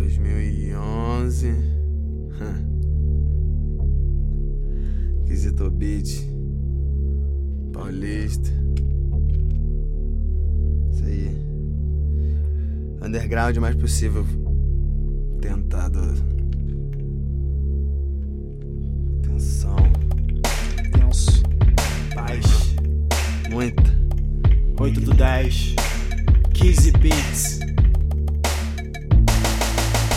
2011. Quesito Beat. Paulista. Isso aí. Underground o mais possível. Tentado. Tensão. Tenso. Paz. Muita. 8 do 10. 15 beats.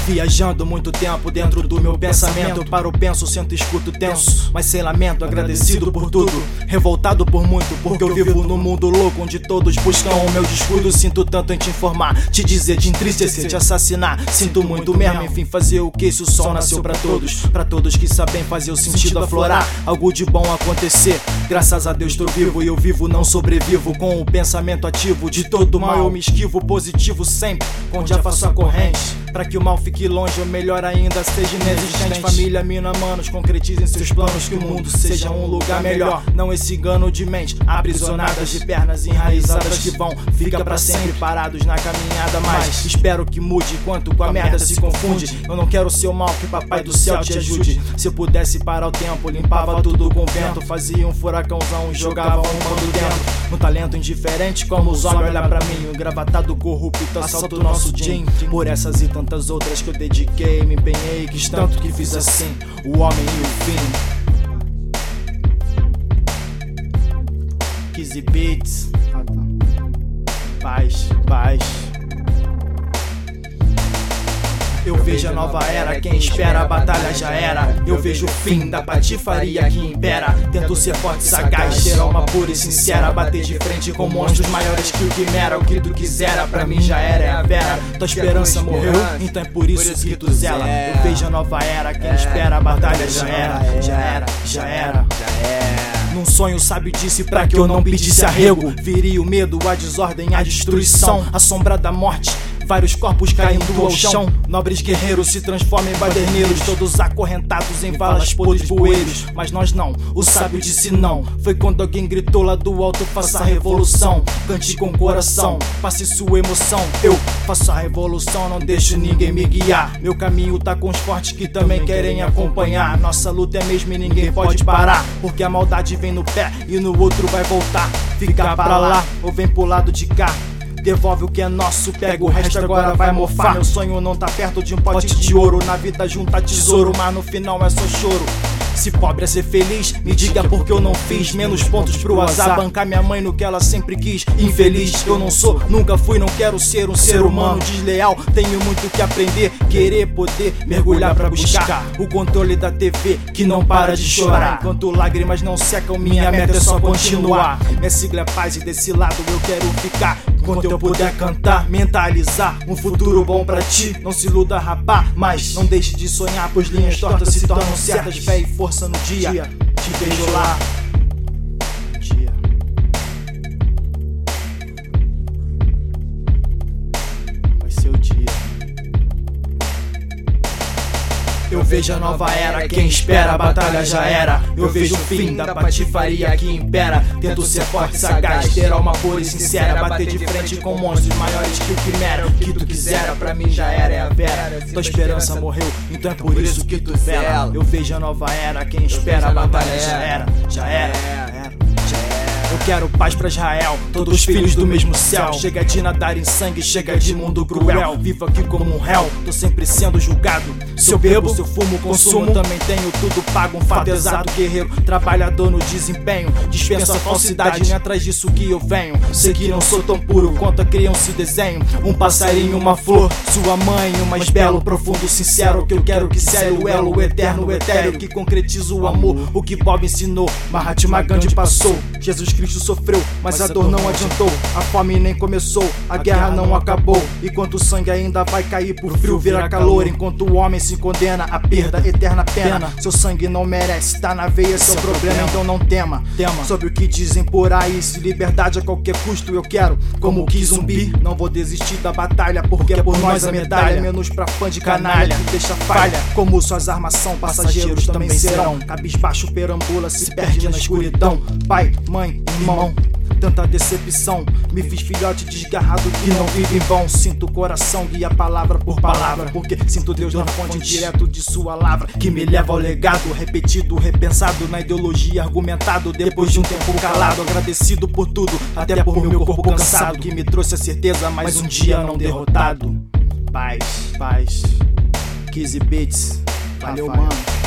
Viajando muito tempo dentro do meu pensamento. Para o penso, sento escuto tenso. Mas sem lamento, agradecido por tudo. Revoltado por muito, porque eu vivo num mundo louco Onde todos buscam o meu descuido. Sinto tanto em te informar, te dizer, te entristecer, te assassinar. Sinto muito mesmo, enfim, fazer o que? Se o sol nasceu pra todos. Pra todos que sabem fazer o sentido aflorar. Algo de bom acontecer. Graças a Deus tô vivo e eu vivo, não sobrevivo Com o pensamento ativo de todo mal. eu me esquivo Positivo sempre, onde já faço a corrente Pra que o mal fique longe ou melhor ainda seja inexistente. Família, mina, manos, concretizem seus planos Que o mundo seja um lugar melhor. Não esse engano de mente Aprisionadas de pernas enraizadas Que vão ficar pra sempre parados na caminhada Mas espero que mude enquanto com a merda se confunde. Eu não quero ser o mal, que papai do céu te ajude. Se eu pudesse parar o tempo, limpava tudo com vento. Fazia um furacãozão e jogava um bando dentro. um talento indiferente como os homens olham pra mim. Um gravatado corrupto assalta o nosso jean Por essas e tantas outras que eu dediquei Me empenhei, quis tanto que fiz assim O homem e o fim. Kizzy Beats. Paz, paz eu vejo a nova era, quem espera a batalha já era. Eu vejo o fim da patifaria que impera. Tento ser forte sagaz, ter alma pura e sincera. Bater de frente com monstros maiores que o Quimera. O que tu quisera, pra mim já era, é a vera. Tua esperança morreu, então é por isso que tu zela. Eu vejo a nova era, quem espera a batalha já era. Já era, já era, já era. Num sonho sábio disse pra que eu não pedisse arrego Viria o medo, a desordem, a destruição A sombra da morte Vários corpos caindo ao chão. Nobres guerreiros se transformam em baderneiros, todos acorrentados em valas podres bueiros. Mas nós não, o sábio disse não. Foi quando alguém gritou lá do alto: faça a revolução. Cante com coração, passe sua emoção. Eu faço a revolução, não deixo ninguém me guiar. Meu caminho tá com os fortes que também querem acompanhar. Nossa luta é mesmo e ninguém pode parar. Porque a maldade vem no pé e no outro vai voltar. Fica pra lá ou vem pro lado de cá. Devolve o que é nosso, pega o resto agora vai mofar. Meu sonho não tá perto de um pote de ouro. Na vida junta tesouro, mas no final é só choro. Se pobre é ser feliz, me diga por que eu não fiz. Menos pontos pro azar, bancar minha mãe no que ela sempre quis. Infeliz, eu não sou, nunca fui, não quero ser um ser humano desleal. Tenho muito que aprender, querer poder mergulhar pra buscar o controle da TV que não para de chorar. Enquanto lágrimas não secam, minha meta é só continuar. Minha sigla é paz e desse lado eu quero ficar. Quando eu puder cantar, mentalizar um futuro bom pra ti. Não se iluda, rapá, mas não deixe de sonhar, pois linhas tortas se tornam certas. Fé e força no dia. Te vejo lá. Eu vejo a nova era, quem espera a batalha já era. Eu vejo o fim da patifaria que impera. Tento ser forte, sagaz, ter alma pura e sincera. Bater de frente com monstros maiores que o Quimera. O que tu quisera, pra mim já era, é a vera. Tua esperança morreu, então é por isso que tu vela. Eu vejo a nova era, quem espera a batalha já era, quero paz pra Israel, todos filhos do mesmo céu. Chega de nadar em sangue, chega de mundo cruel. Vivo aqui como um réu, tô sempre sendo julgado. Se eu bebo, se eu fumo, consumo, também tenho tudo pago. Um fato exato, guerreiro, trabalhador no desempenho. Dispensa a falsidade, nem atrás disso que eu venho. Sei que não sou tão puro quanto a criança e desenho. Um passarinho, uma flor, sua mãe, o mais belo, profundo, sincero. Que eu quero que sério, o elo, o eterno, o etéreo. Que concretiza o amor, o que Bob ensinou. Mahatma Gandhi passou, Jesus Cristo sofreu, mas a dor não adiantou. A fome nem começou, a guerra não acabou. Enquanto o sangue ainda vai cair por frio, vira calor. Enquanto o homem se condena a perda, eterna pena. Seu sangue não merece, tá na veia, seu problema, então não tema. Tema sobre o que dizem por aí. Se liberdade a qualquer custo eu quero, como que zumbi. Não vou desistir da batalha, porque é por nós a medalha. Menos pra fã de canalha, que deixa falha. Como suas armas são, passageiros também serão. Cabisbaixo perambula, se perde na escuridão. Pai, mãe, irmão. Tanta decepção, me fiz filhote desgarrado que não vive em vão. Sinto o coração guia palavra por palavra, porque sinto Deus na fonte direto de sua lavra, que me leva ao legado repetido, repensado na ideologia, argumentado depois de um tempo calado, agradecido por tudo, até por meu corpo cansado, que me trouxe a certeza, mais um dia não derrotado. Paz, paz, Kizzy Beats, valeu, mano.